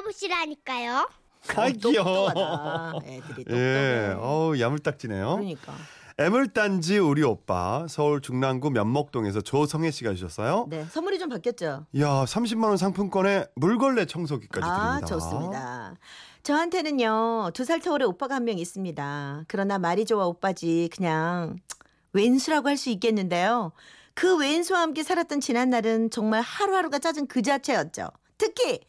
알아보시라니까요. 아, 귀여워. 애들이 똑똑해. 예, 어우 야물딱지네요. 그러니까. 애물단지 우리 오빠 서울 중랑구 면목동에서 조성혜 씨가 주셨어요. 네, 선물이 좀 바뀌었죠. 야, 30만 원 상품권에 물걸레 청소기까지 아, 드립니다. 좋습니다. 저한테는요, 두 살 터울의 오빠가 한 명 있습니다. 그러나 말이 좋아 오빠지, 그냥 왼수라고 할 수 있겠는데요. 그 왼수와 함께 살았던 지난 날은 정말 하루하루가 짜증 그 자체였죠. 특히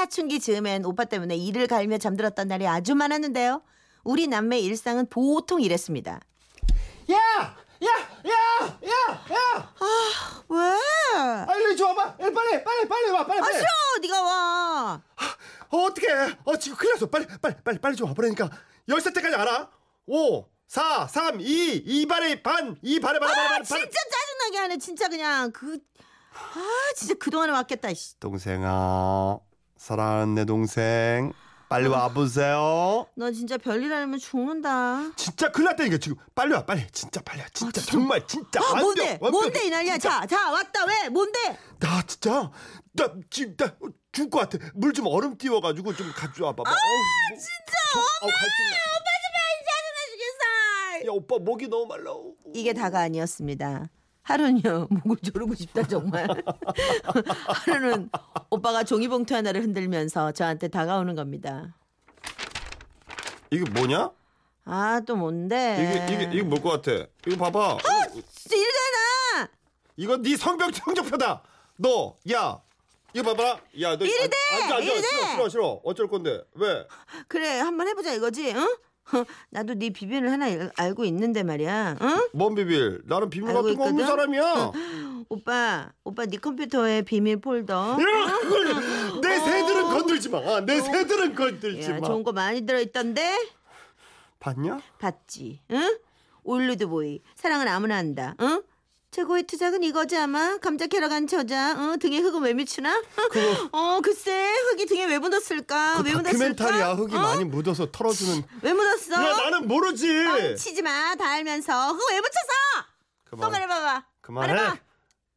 사춘기 즈음엔 오빠 때문에 이를 갈며 잠들었던 날이 아주 많았는데요. 우리 남매 일상은 보통 이랬습니다. 야! 야! 야! 야! 야! 왜? 빨리 줘 봐. 빨리 빨리 빨리 와. 빨리 아 빨리. 싫어, 네가 와. 어, 어떻게? 어, 지금 큰일 났어. 빨리 빨리 빨리 빨리 좀와 버리니까. 열세 때까지 알아. 5 4 3 2 2반의 반, 2반의 반, 반, 아 반, 진짜 짜증나게 하네. 진짜 그냥 그. 아 진짜 그동안에 왔겠다. 씨. 동생아, 사랑하는 내 동생. 빨리 와 보세요. 너 진짜 별일 아니면 죽는다. 진짜 큰일 났다니까 지금. 빨리 와. 빨리. 진짜 빨리 와. 진짜 진짜. 정말 진짜 아 완벽, 뭔데? 완벽해. 뭔데 이 난리야? 자, 자 왔다 왜? 뭔데? 나 진짜 나 지금 나 죽을 것 같아. 물 좀 얼음 띄워가지고 좀 가져와 봐봐. 아 진짜 엄마. 오빠 짜증나 죽겠어. 야 오빠 목이 너무 말라. 이게 다가 아니었습니다. 하루는요 목을 조르고 싶다 정말. 하루는 오빠가 종이봉투 하나를 흔들면서 저한테 다가오는 겁니다. 이게 뭐냐? 아 또 뭔데? 이게 이게 이게 뭘 것 같아? 이거 봐봐. 진짜 이러잖아. 이거 네 성병 성적표다. 너 야. 이거 봐봐. 야, 너 이리 돼! 앉아, 앉아, 이리 돼! 싫어, 싫어, 싫어. 어쩔 건데? 왜? 그래 한번 해보자 이거지. 응? 나도 네 비밀을 하나 알- 알고 있는데 말이야. 응? 뭔 비밀? 나는 비밀 같은 거 없는 있거든? 사람이야. 오빠, 오빠 네 컴퓨터에 비밀 폴더. 야, 그걸 내 애들은 건들지 마. 아, 내 애들은 건들지 야, 마. 좋은 거 많이 들어있던데? 봤냐? 봤지? 응? 올누드보이 사랑은 아무나 한다. 응? 최고의 수작은 이거지 아마 감자 캐러 간 처자 응? 등에 흙은 왜 묻히나? 그거 어 글쎄 흙이 등에 왜 묻었을까? 그 왜 묻었을까? 다큐멘터리야. 흙이 어? 많이 묻어서 털어주는. 왜 묻었어? 야, 나는 모르지. 치지 마. 다 알면서 흙왜 묻혔어? 또 그만. 말해봐봐. 그만해. 말해봐.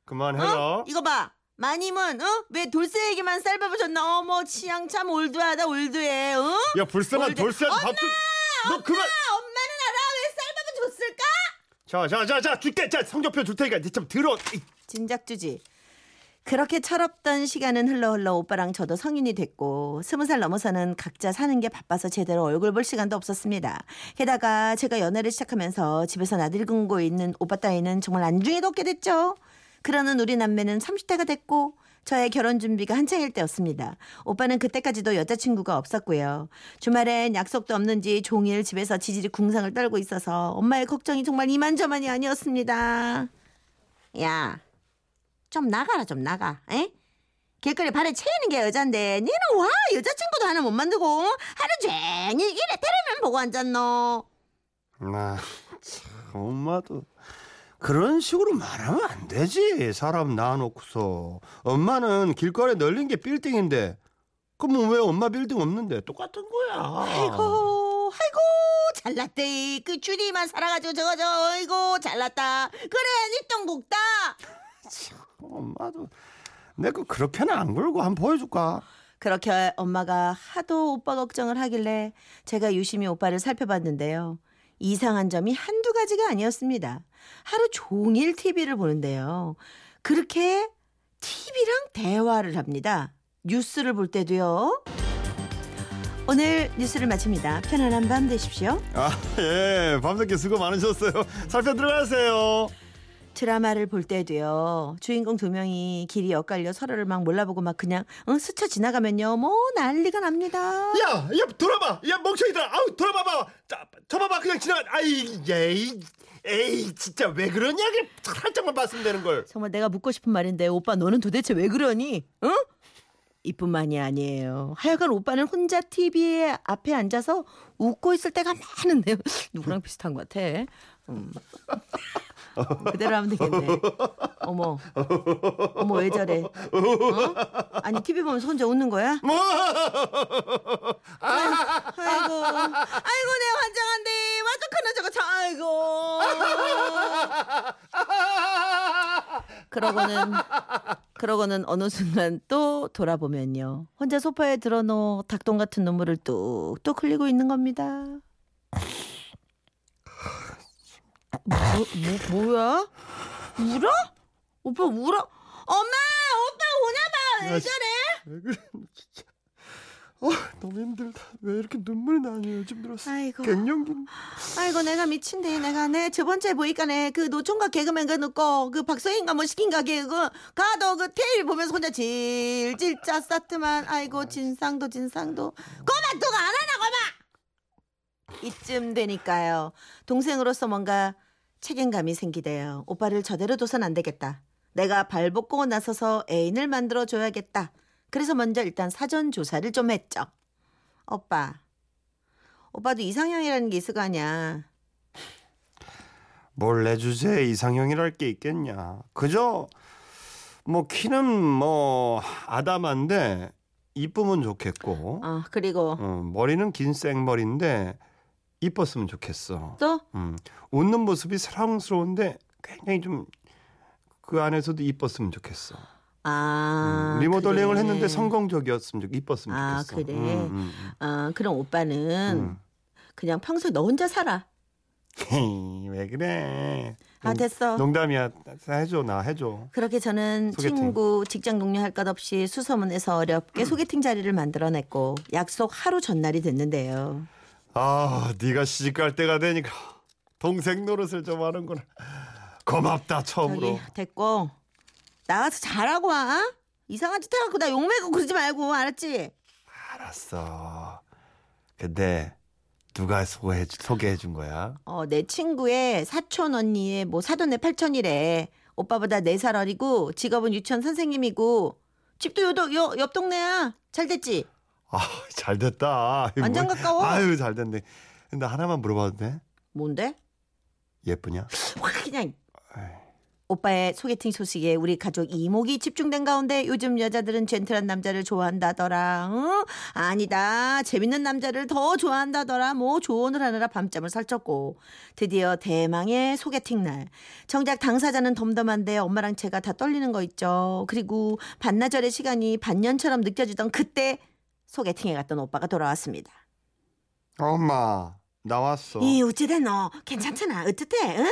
그만해라. 어? 이거 봐. 마님은 어? 왜 돌쇠에게만 쌀밥을 줬나? 어머 취향 참 올드하다 올드해. 어? 야, 불쌍한 올드- 돌쇠한 밥도. 너 그만. 아, 엄마는 알아 왜 쌀밥을 줬을까? 자, 자, 자, 자, 줄게. 자, 성적표 줄 테니까 이제 좀 들어. 이, 진작 주지. 그렇게 철없던 시간은 흘러 흘러 오빠랑 저도 성인이 됐고 스무 살 넘어서는 각자 사는 게 바빠서 제대로 얼굴 볼 시간도 없었습니다. 게다가 제가 연애를 시작하면서 집에서 나들고 있는 오빠 따위는 정말 안중에도 없게 됐죠. 그러는 우리 남매는 30대가 됐고 저의 결혼 준비가 한창일 때였습니다. 오빠는 그때까지도 여자친구가 없었고요. 주말엔 약속도 없는지 종일 집에서 지질이 궁상을 떨고 있어서 엄마의 걱정이 정말 이만저만이 아니었습니다. 야, 좀 나가라 좀 나가. 에? 길거리 발에 채이는 게 여잔데 니는 와 여자친구도 하나 못 만들고 하루 종일 이래 테레비만 보고 앉았노. 나, 참, 엄마도. 그런 식으로 말하면 안 되지. 사람 낳아놓고서. 엄마는 길거리에 널린 게 빌딩인데. 그럼 왜 엄마 빌딩 없는데? 똑같은 거야. 아이고 아이고 잘났대 그 주리만 살아가지고 저거 저 아이고 잘났다 그래 니똥 국다 엄마도. 내가 그렇게는 안 굴고 한번 보여줄까? 그렇게 엄마가 하도 오빠 걱정을 하길래 제가 유심히 오빠를 살펴봤는데요. 이상한 점이 한두 가지가 아니었습니다. 하루 종일 TV를 보는데요. 그렇게 TV랑 대화를 합니다. 뉴스를 볼 때도요. 오늘 뉴스를 마칩니다. 편안한 밤 되십시오. 아, 예. 밤늦게 수고 많으셨어요. 살펴 들어가세요. 드라마를 볼 때도요. 주인공 두 명이 길이 엇갈려 서로를 막 몰라보고 막 그냥 어, 스쳐 지나가면요. 뭐 난리가 납니다. 야, 야, 돌아봐. 야, 멍청이들아. 아우, 돌아봐 봐. 자, 쳐봐봐. 그냥 지나가. 아이, 에이, 에이, 진짜 왜 그러냐? 그냥 살짝만 봤으면 되는 걸. 정말 내가 묻고 싶은 말인데 오빠 너는 도대체 왜 그러니? 응? 이뿐만이 아니에요. 하여간 오빠는 혼자 TV 앞에 앉아서 웃고 있을 때가 많은데요. 누구랑 비슷한 것 같아. 음. 그대로 하면 되겠네. 어머, 어머 왜 저래? 어? 아니 TV 보면서 혼자 웃는 거야? 뭐? 아이고, 아이고 내 환장한데 완전 크는 저거 저 아이고. 그러고는 그러고는 어느 순간 또 돌아보면요. 혼자 소파에 드러놓 닭똥 같은 눈물을 뚝뚝 흘리고 있는 겁니다. 뭐, 뭐, 뭐 야? 울어? 오빠 울어? 엄마! 오빠 오나봐! 왜 야, 저래? 왜 그래 진짜. 어, 너무 힘들다. 왜 이렇게 눈물이 나냐 요즘 들었어. 아이고. 갱년기. 아이고 내가 미친데 내가 내 저번 주에 보니까 내그 노총각 개그맨 그 넣고 그 박서인가 뭐 시킨 가게 그 가도 그 테일 보면서 혼자 질질 짰었더만 아이고 진상도 진상도 꼬마 또가 안 하나 꼬마 이쯤 되니까요 동생으로서 뭔가 책임감이 생기대요. 오빠를 저대로 둬선 안 되겠다. 내가 발벗고 나서서 애인을 만들어 줘야겠다. 그래서 먼저 일단 사전 조사를 좀 했죠. 오빠. 오빠도 이상형이라는 게 있을 거 아니야. 몰래 주제 이상형이랄 게 있겠냐. 그저 뭐 키는 뭐 아담한데 이쁘면 좋겠고. 어, 그리고 어, 머리는 긴 생머리인데 이뻤으면 좋겠어. 또 음, 웃는 모습이 사랑스러운데 굉장히 좀 그 안에서도 이뻤으면 좋겠어. 아, 음, 리모델링을 그래. 했는데 성공적이었으면 좋, 이뻤으면 아, 좋겠어. 그래. 음, 음, 아, 그럼 오빠는 음. 그냥 평소에 너 혼자 살아. 왜 그래? 아, 됐어. 농담이야. 해줘 나 해줘. 그렇게 저는 소개팅. 친구, 직장 동료 할 것 없이 수소문해서 어렵게 소개팅 자리를 만들어냈고 약속 하루 전날이 됐는데요. 아, 네가 시집 갈 때가 되니까 동생 노릇을 좀 하는구나. 고맙다 처음으로. 저기 됐고 나가서 잘하고 와. 이상한 짓 해갖고 나 욕먹고 그러지 말고 알았지? 알았어. 근데 누가 소개해 소개해 준 거야? 어, 내 친구의 사촌 언니의 뭐 사돈의 팔촌이래. 오빠보다 네살 어리고 직업은 유치원 선생님이고 집도 요, 요, 옆 동네야. 잘 됐지? 아, 잘 됐다. 완전 뭐- 가까워. 아유, 잘 됐네. 근데 하나만 물어봐도 돼? 뭔데? 예쁘냐? 확 그냥. 오빠의 소개팅 소식에 우리 가족 이목이 집중된 가운데 요즘 여자들은 젠틀한 남자를 좋아한다더라. 응? 아니다. 재밌는 남자를 더 좋아한다더라. 뭐 조언을 하느라 밤잠을 설쳤고 드디어 대망의 소개팅 날. 정작 당사자는 덤덤한데 엄마랑 제가 다 떨리는 거 있죠. 그리고 반나절의 시간이 반년처럼 느껴지던 그때 소개팅에 갔던 오빠가 돌아왔습니다. 엄마, 나왔어. 이 어찌됐노? 괜찮잖아. 어떻대? 응?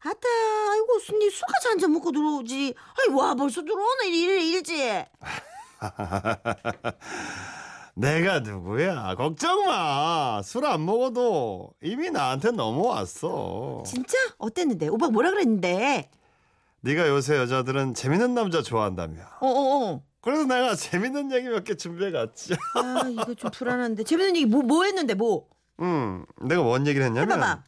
아따, 아이고, 니 술까지 한잔 먹고 들어오지. 아이, 와, 벌써 들어오네. 일, 일지. 내가 누구야? 걱정 마. 술 안 먹어도 이미 나한테 넘어왔어. 진짜? 어땠는데? 오빠 뭐라 그랬는데? 네가 요새 여자들은 재밌는 남자 좋아한다며. 어어어. 그래서 내가 재밌는 얘기 몇 개 준비해 갔지. 아, 이거 좀 불안한데. 재밌는 얘기 뭐, 뭐 했는데, 뭐? 응, 내가 뭔 얘기를 했냐면. 해봐봐.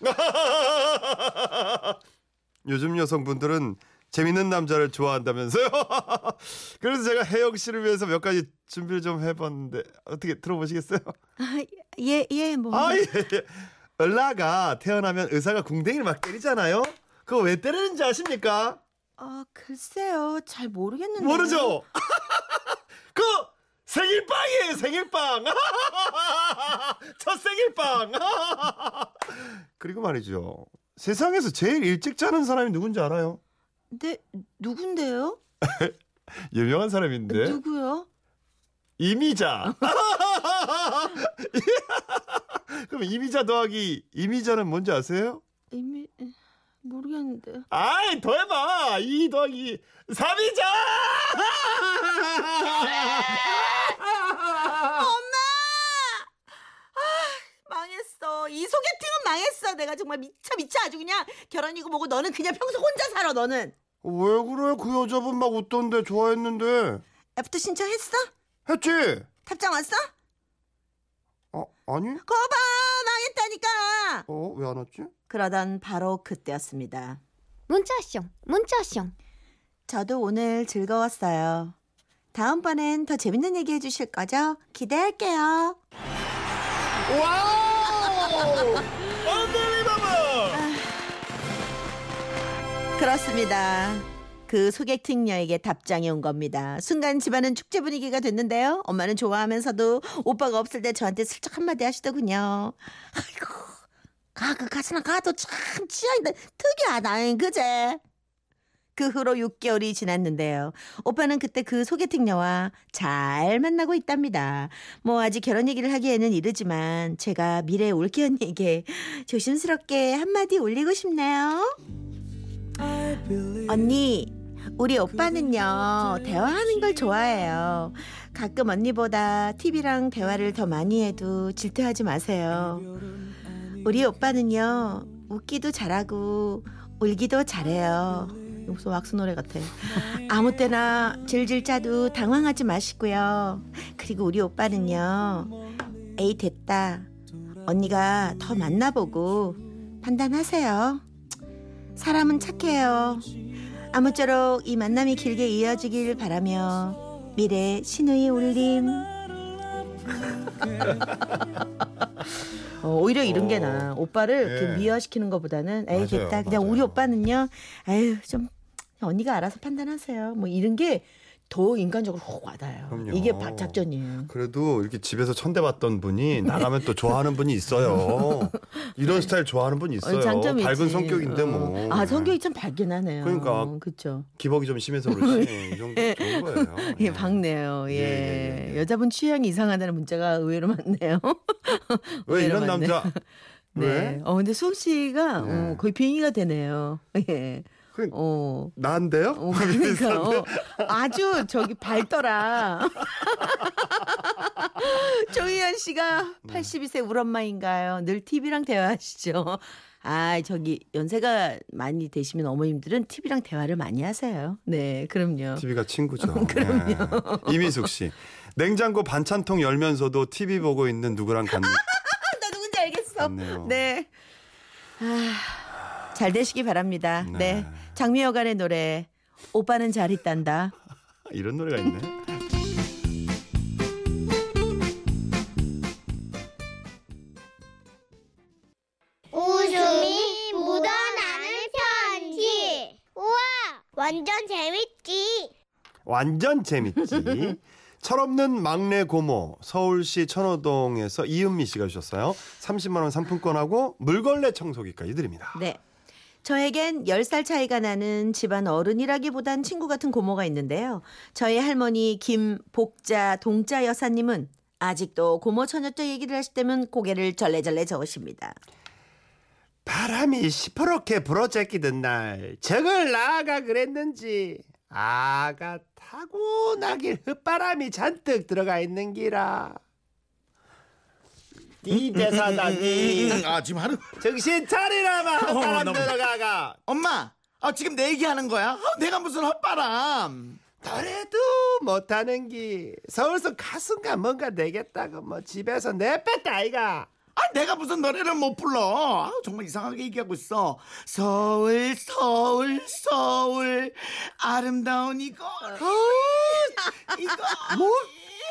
요즘 여성분들은 재밌는 남자를 좋아한다면서요? 그래서 제가 혜영 씨를 위해서 몇 가지 준비를 좀 해봤는데 어떻게 들어보시겠어요? 아, 예, 예, 뭐. 아 예. 예. 을라가 태어나면 의사가 궁뎅이를 막 때리잖아요. 그거 왜 때리는지 아십니까? 아, 글쎄요. 잘 모르겠는데. 모르죠? 그 생일빵이에요 생일빵 첫 생일빵 그리고 말이죠 세상에서 제일 일찍 자는 사람이 누군지 알아요? 근데, 누군데요? 유명한 사람인데 누구요? 이미자 그럼 이미자 더하기 이미자는 뭔지 아세요? 이미, 모르겠는데. 아이 더 해봐 이 더하기 삼이자 엄마! 아, 망했어. 이 소개팅은 망했어. 내가 정말 미쳐 미쳐 아주 그냥 결혼이고 뭐고 너는 그냥 평소 혼자 살아 너는. 왜 그래 그 여자분 막 웃던데 좋아했는데 애프터 신청했어? 했지? 답장 왔어? 어 아니? 거봐 어 왜 안 왔지? 그러던 바로 그때였습니다. 문자숑 문자숑 저도 오늘 즐거웠어요. 다음번엔 더 재밌는 얘기 해주실 거죠? 기대할게요. 와우! Unbelievable! 그렇습니다. 그 소개팅녀에게 답장이 온 겁니다. 순간 집안은 축제 분위기가 됐는데요. 엄마는 좋아하면서도 오빠가 없을 때 저한테 슬쩍 한마디 하시더군요. 아이고, 가, 그 가시나 가도 참 취향이 특이하다, 그제? 그 후로 6개월이 지났는데요. 오빠는 그때 그 소개팅녀와 잘 만나고 있답니다. 뭐 아직 결혼 얘기를 하기에는 이르지만 제가 미래 올기 언니에게 조심스럽게 한마디 올리고 싶네요. 언니, 우리 오빠는요, 대화하는 걸 좋아해요. 가끔 언니보다 TV랑 대화를 더 많이 해도 질투하지 마세요. 우리 오빠는요, 웃기도 잘하고, 울기도 잘해요. 무슨 왁스 노래 같아. 아무 때나 질질 짜도 당황하지 마시고요. 그리고 우리 오빠는요, 에이, 됐다. 언니가 더 만나보고 판단하세요. 사람은 착해요. 아무쪼록 이 만남이 길게 이어지길 바라며 미래 신우이 울림. 어, 오히려 이런 게 나. 오빠를 예. 이렇게 미화시키는 것보다는 에이 맞아요, 됐다. 그냥 맞아요. 우리 오빠는요. 에휴 좀 언니가 알아서 판단하세요. 뭐 이런 게 더 인간적으로 확 와닿아요. 그럼요. 이게 바- 작전이에요. 그래도 이렇게 집에서 천대받던 분이 나가면 또 좋아하는 분이 있어요. 이런 스타일 좋아하는 분이 있어요. 어, 장점이 밝은. 성격인데 어. 뭐. 아 성격이 참 밝긴 하네요. 그러니까. 그렇죠. 기복이 좀 심해서 그렇지. 이 정도 좋은 거예요. 예, 밝네요. 예. 예, 예, 예. 여자분 취향이 이상하다는 문자가 의외로 많네요. 왜 이런. 남자? 네. 왜? 어 근데 수험 씨가 네. 어, 거의 빙의가 되네요. 예. 그- 어. 나인데요? 어, 그러니까 어, 아주 저기 밝더라. 조희연 씨가 네. 82세 우리 엄마인가요? 늘 TV랑 대화하시죠. 아, 저기 연세가 많이 되시면 어머님들은 TV랑 대화를 많이 하세요. 네, 그럼요. TV가 친구죠. 그럼요. 네. 이미숙 씨. 냉장고 반찬통 열면서도 TV 보고 있는 누구랑 같, 나 누군지 알겠어. 같네요. 네. 아, 잘 되시기 바랍니다. 네. 네. 장미여관의 노래 오빠는 잘 있단다. 이런 노래가 있네. 웃음이 묻어나는 편지. 우와, 완전 재밌지. 완전 재밌지. 철없는 막내 고모 서울시 천호동에서 이은미 씨가 주셨어요. 30만 원 상품권하고 물걸레 청소기까지 드립니다. 네. 저에겐 10살 차이가 나는 집안 어른이라기보단 친구 같은 고모가 있는데요. 저희 할머니 김복자 동자 여사님은 아직도 고모 처녀 얘기를 하실 때면 고개를 절레절레 저으십니다. 바람이 시퍼렇게 불어제끼던 날 저걸 나아가 그랬는지 아가 타고나길 흙바람이 잔뜩 들어가 있는 기라 니 대사다니 음, 아 지금 하는 정신 차리라마 흙바람 너무- 들어 엄마 아 지금 내 얘기하는 거야? 아, 내가 무슨 헛바람. 노래도 못하는 기 서울서 가슴가 뭔가 되겠다고 뭐 집에서 내뺐다 아이가. 아 내가 무슨 노래를 못 불러? 아, 정말 이상하게 얘기하고 있어. 서울 서울 서울. 아름다운 이거 이거 뭐?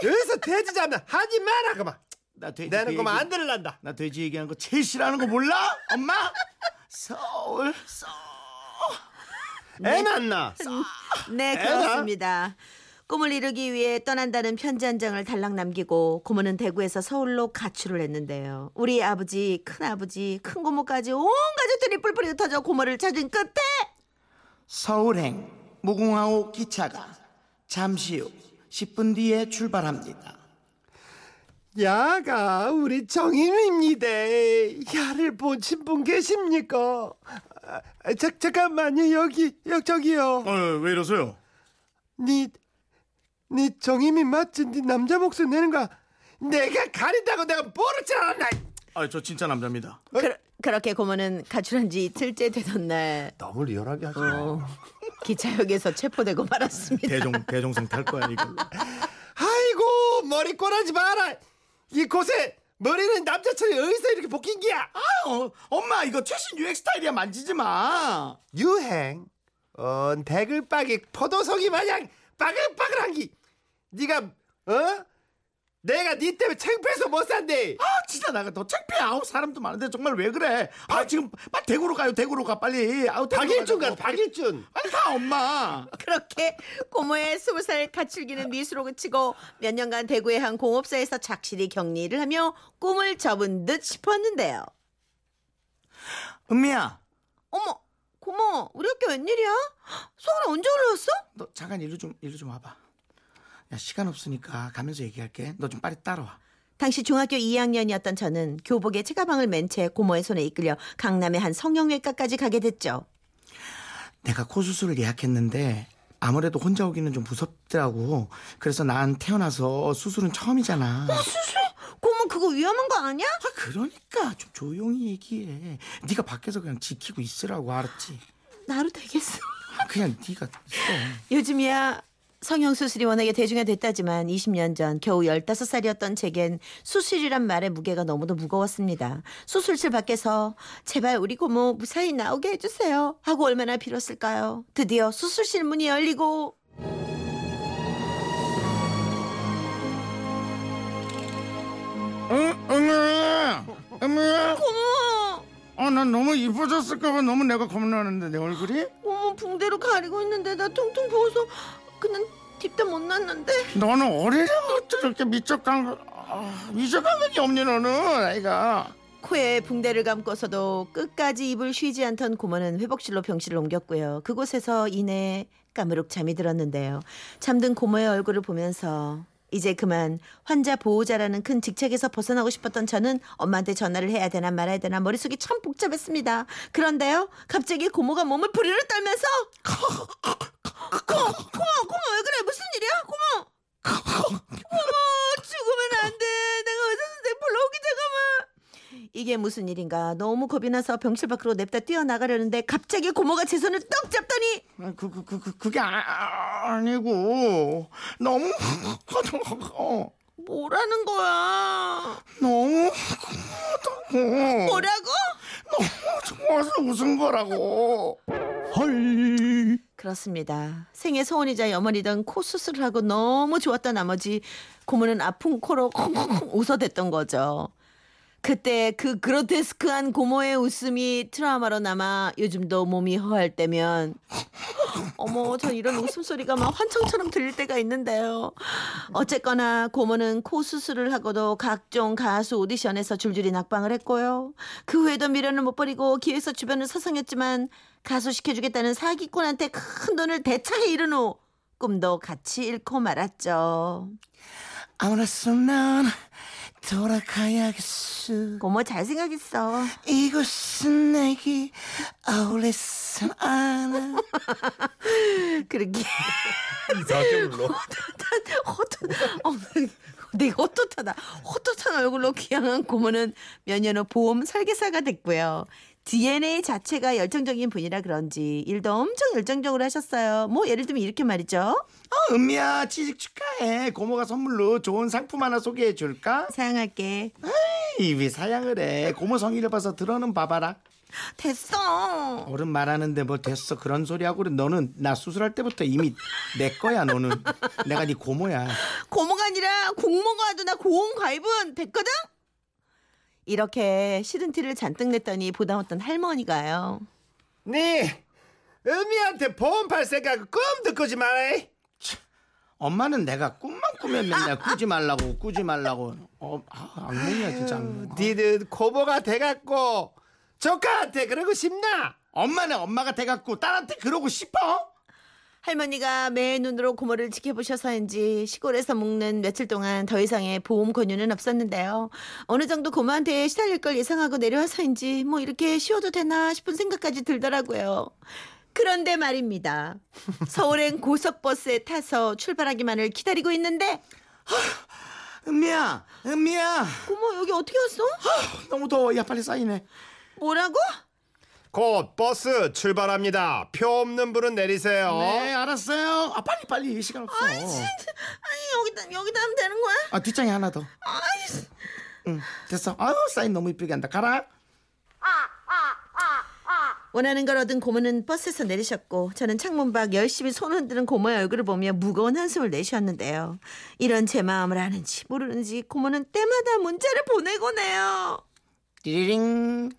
여기서 돼지 잡는 하지 마라 그만. 나 돼지 그 그만 안 들을란다. 나 돼지 얘기하는 거 제일 싫어하는 거 몰라? 엄마? 서울 서울 애 낳나 네, 그렇습니다. 꿈을 이루기 위해 떠난다는 편지 한 장을 달랑 남기고 고모는 대구에서 서울로 가출을 했는데요. 우리 아버지, 큰 아버지, 큰 고모까지 온 가족들이 뿔뿔이 흩어져 고모를 찾은 끝에 서울행 무궁화호 기차가 잠시 후 10분 뒤에 출발합니다. 야가 우리 정임입니다. 야를 보신 분 계십니까? 아, 자, 잠깐만요 여기 여, 저기요. 어, 왜 이러세요? 니, 니 정임이 맞지? 니 남자 목소리 내는 거 내가 가린다고 내가 뭐를 잘하나? 아, 저 진짜 남자입니다. 그, 그렇게 고모는 가출한 지 이틀째 되던 날 너무 리얼하게 하지 마. 어, 기차역에서 체포되고 말았습니다. 대종 대종생 탈 거야 이걸로. 아이고 머리 꼬라지 마라. 이곳에 머리는 남자처럼 어디서 이렇게 벗긴 기야? 아, 어, 엄마 이거 최신 유행 스타일이야 만지지 마. 유행. 어, 대글박이 포도송이 마냥 빠글빠글한 기. 네가 어? 내가 네 때문에 창피해서 못 산대. 아, 진짜 나가 더 창피해. 아우 사람도 많은데 정말 왜 그래? 아, 지금 빨리 대구로 가요. 대구로 가 빨리. 아우 대구로 박일준 가. 박일준. 빨리 가 엄마. 그렇게 고모의 스무 살 가출기는 미수로 그치고 몇 년간 대구의 한 공업사에서 착실히 격리를 하며 꿈을 접은 듯 싶었는데요. 은미야. 어머, 고모, 우리 학교 웬일이야? 서울에 언제 올라왔어? 너 잠깐 일로 좀 일로 좀 와봐. 야 시간 없으니까 가면서 얘기할게. 너 좀 빨리 따라와. 당시 중학교 2학년이었던 저는 교복에 책가방을 맨 채 고모의 손에 이끌려 강남의 한 성형외과까지 가게 됐죠. 내가 코 수술을 예약했는데 아무래도 혼자 오기는 좀 무섭더라고. 그래서 난 태어나서 수술은 처음이잖아. 수술? 고모 그거 위험한 거 아니야? 아 그러니까 좀 조용히 얘기해. 네가 밖에서 그냥 지키고 있으라고 알았지. 나로 되겠어. 아, 그냥 네가 있어. 요즘이야 성형 수술이 워낙에 대중화 됐다지만 20년 전 겨우 15살이었던 제겐 수술이란 말의 무게가 너무도 무거웠습니다. 수술실 밖에서 제발 우리 고모 무사히 나오게 해주세요 하고 얼마나 빌었을까요? 드디어 수술실 문이 열리고 응, 응애, 응애. 고모 아, 난 너무 이뻐졌을까봐 너무 내가 겁나는데 내 얼굴이? 고모 붕대로 가리고 있는데 나 퉁퉁 부어서 그냥 딥도 못 났는데 너는 어리려고 이렇게 미적 감각, 아, 미적 감각이 없니 너는 아이가. 코에 붕대를 감고서도 끝까지 입을 쉬지 않던 고모는 회복실로 병실을 옮겼고요. 그곳에서 이내 까무룩 잠이 들었는데요. 잠든 고모의 얼굴을 보면서 이제 그만 환자 보호자라는 큰 직책에서 벗어나고 싶었던 저는 엄마한테 전화를 해야 되나 말아야 되나 머릿속이 참 복잡했습니다. 그런데요. 갑자기 고모가 몸을 부리를 떨면서 고모, 고모, 고모 왜 그래? 무슨 일이야? 고모. 고모 죽으면 안 돼. 내가 의사 선생님 불러오기 잠깐만. 이게 무슨 일인가? 너무 겁이 나서 병실 밖으로 냅다 뛰어나가려는데 갑자기 고모가 제 손을 떡 잡더니 아, 그, 그, 그, 그, 그게 아, 아니고. 너무 어, 뭐라는 거야? 너무 너무 뭐라고? 좋아서 웃은 거라고. 헐. 그렇습니다. 생애 소원이자 염원이던 코 수술을 하고 너무 좋았던 나머지 고모는 아픈 코로 콩콩콩 웃어댔던 거죠 그때 그 그로테스크한 고모의 웃음이 트라우마로 남아 요즘도 몸이 허할 때면. 어머 전 이런 웃음소리가 막 환청처럼 들릴 때가 있는데요. 어쨌거나 고모는 코 수술을 하고도 각종 가수 오디션에서 줄줄이 낙방을 했고요. 그 후에도 미련을 못 버리고 기획사 주변을 서성였지만 가수 시켜주겠다는 사기꾼한테 큰 돈을 대차에 잃은 후 꿈도 같이 잃고 말았죠. 아무래도 난 돌아가야겠어. 고모 잘 생각했어 이곳은 내게 어울리선 않아. 그렇게 이상하게 불러. 헛헛, 어, 되게 헛헛하다. 헛헛한 얼굴로 귀향한 고모는 몇 년 후 보험 설계사가 됐고요. DNA 자체가 열정적인 분이라 그런지 일도 엄청 열정적으로 하셨어요. 뭐 예를 들면 이렇게 말이죠. 어, 은미야 취직 축하해. 고모가 선물로 좋은 상품 하나 소개해 줄까? 사양할게. 이왜 사양을 해. 고모 성의를 봐서 들어는 봐봐라. 됐어. 어른 말하는데 뭐 됐어 그런 소리 하고 그래. 너는 나 수술할 때부터 이미 내 거야 너는. 내가 네 고모야. 고모가 아니라 공모가 와도 나 고온 가입은 됐거든? 이렇게 싫은 티를 잔뜩 냈더니 보다 어떤 할머니가요. 네. 은미한테 보험 팔 생각 꿈도 꾸지 마라. 엄마는 내가 꿈만 꾸면 맨날 꾸지 말라고 꾸지 말라고. 어, 아, 악몽이야 진짜 악몽. 니들 고모가 돼갖고 조카한테 그러고 싶나? 엄마는 엄마가 돼갖고 딸한테 그러고 싶어? 할머니가 매 눈으로 고모를 지켜보셔서인지 시골에서 묵는 며칠 동안 더 이상의 보험 권유는 없었는데요. 어느 정도 고모한테 시달릴 걸 예상하고 내려와서인지 뭐 이렇게 쉬어도 되나 싶은 생각까지 들더라고요. 그런데 말입니다. 서울행 고속버스에 타서 출발하기만을 기다리고 있는데 은미야, 은미야. 고모 여기 어떻게 왔어? 너무 더워. 야 빨리 사인해. 뭐라고? 곧 버스 출발합니다. 표 없는 분은 내리세요. 네, 알았어요. 아 빨리 빨리 시간 없어. 아니 여기다 여기다 하면 되는 거야? 아 뒷장에 하나 더. 아이 응, 됐어. 아유 사인 너무 이쁘게 한다. 가라. 원하는 걸 얻은 고모는 버스에서 내리셨고 저는 창문 밖 열심히 손 흔드는 고모의 얼굴을 보며 무거운 한숨을 내쉬었는데요. 이런 제 마음을 아는지 모르는지 고모는 때마다 문자를 보내곤 해요. 띠리링.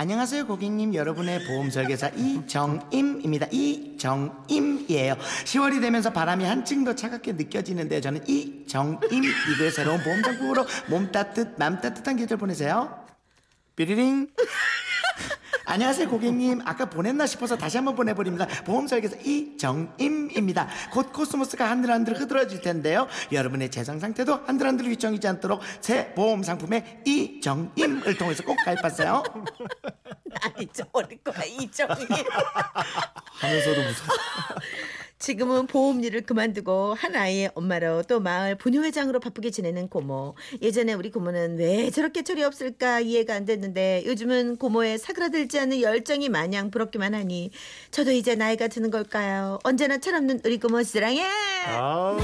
안녕하세요 고객님. 여러분의 보험 설계사 이정임입니다. 이정임이에요. 10월이 되면서 바람이 한층 더 차갑게 느껴지는데 저는 이정임 이구의 새로운 보험 상품으로 몸 따뜻 맘 따뜻한 계절 보내세요. 삐리링 안녕하세요 고객님. 아까 보냈나 싶어서 다시 한번 보내버립니다. 보험 설계사 이정임입니다. 곧 코스모스가 한들한들 흐드러질 텐데요. 여러분의 재정 상태도 한들한들 위청이지 않도록 새 보험 상품에 이정임을 통해서 꼭 가입하세요. 나 잊어버릴 거야. 이정이. 하면서도 무서워 지금은 보험 일을 그만두고 한 아이의 엄마로 또 마을 분녀회장으로 바쁘게 지내는 고모. 예전에 우리 고모는 왜 저렇게 철이 없을까 이해가 안 됐는데 요즘은 고모의 사그라들지 않는 열정이 마냥 부럽기만 하니 저도 이제 나이가 드는 걸까요? 언제나 철없는 우리 고모 사랑해. 아우.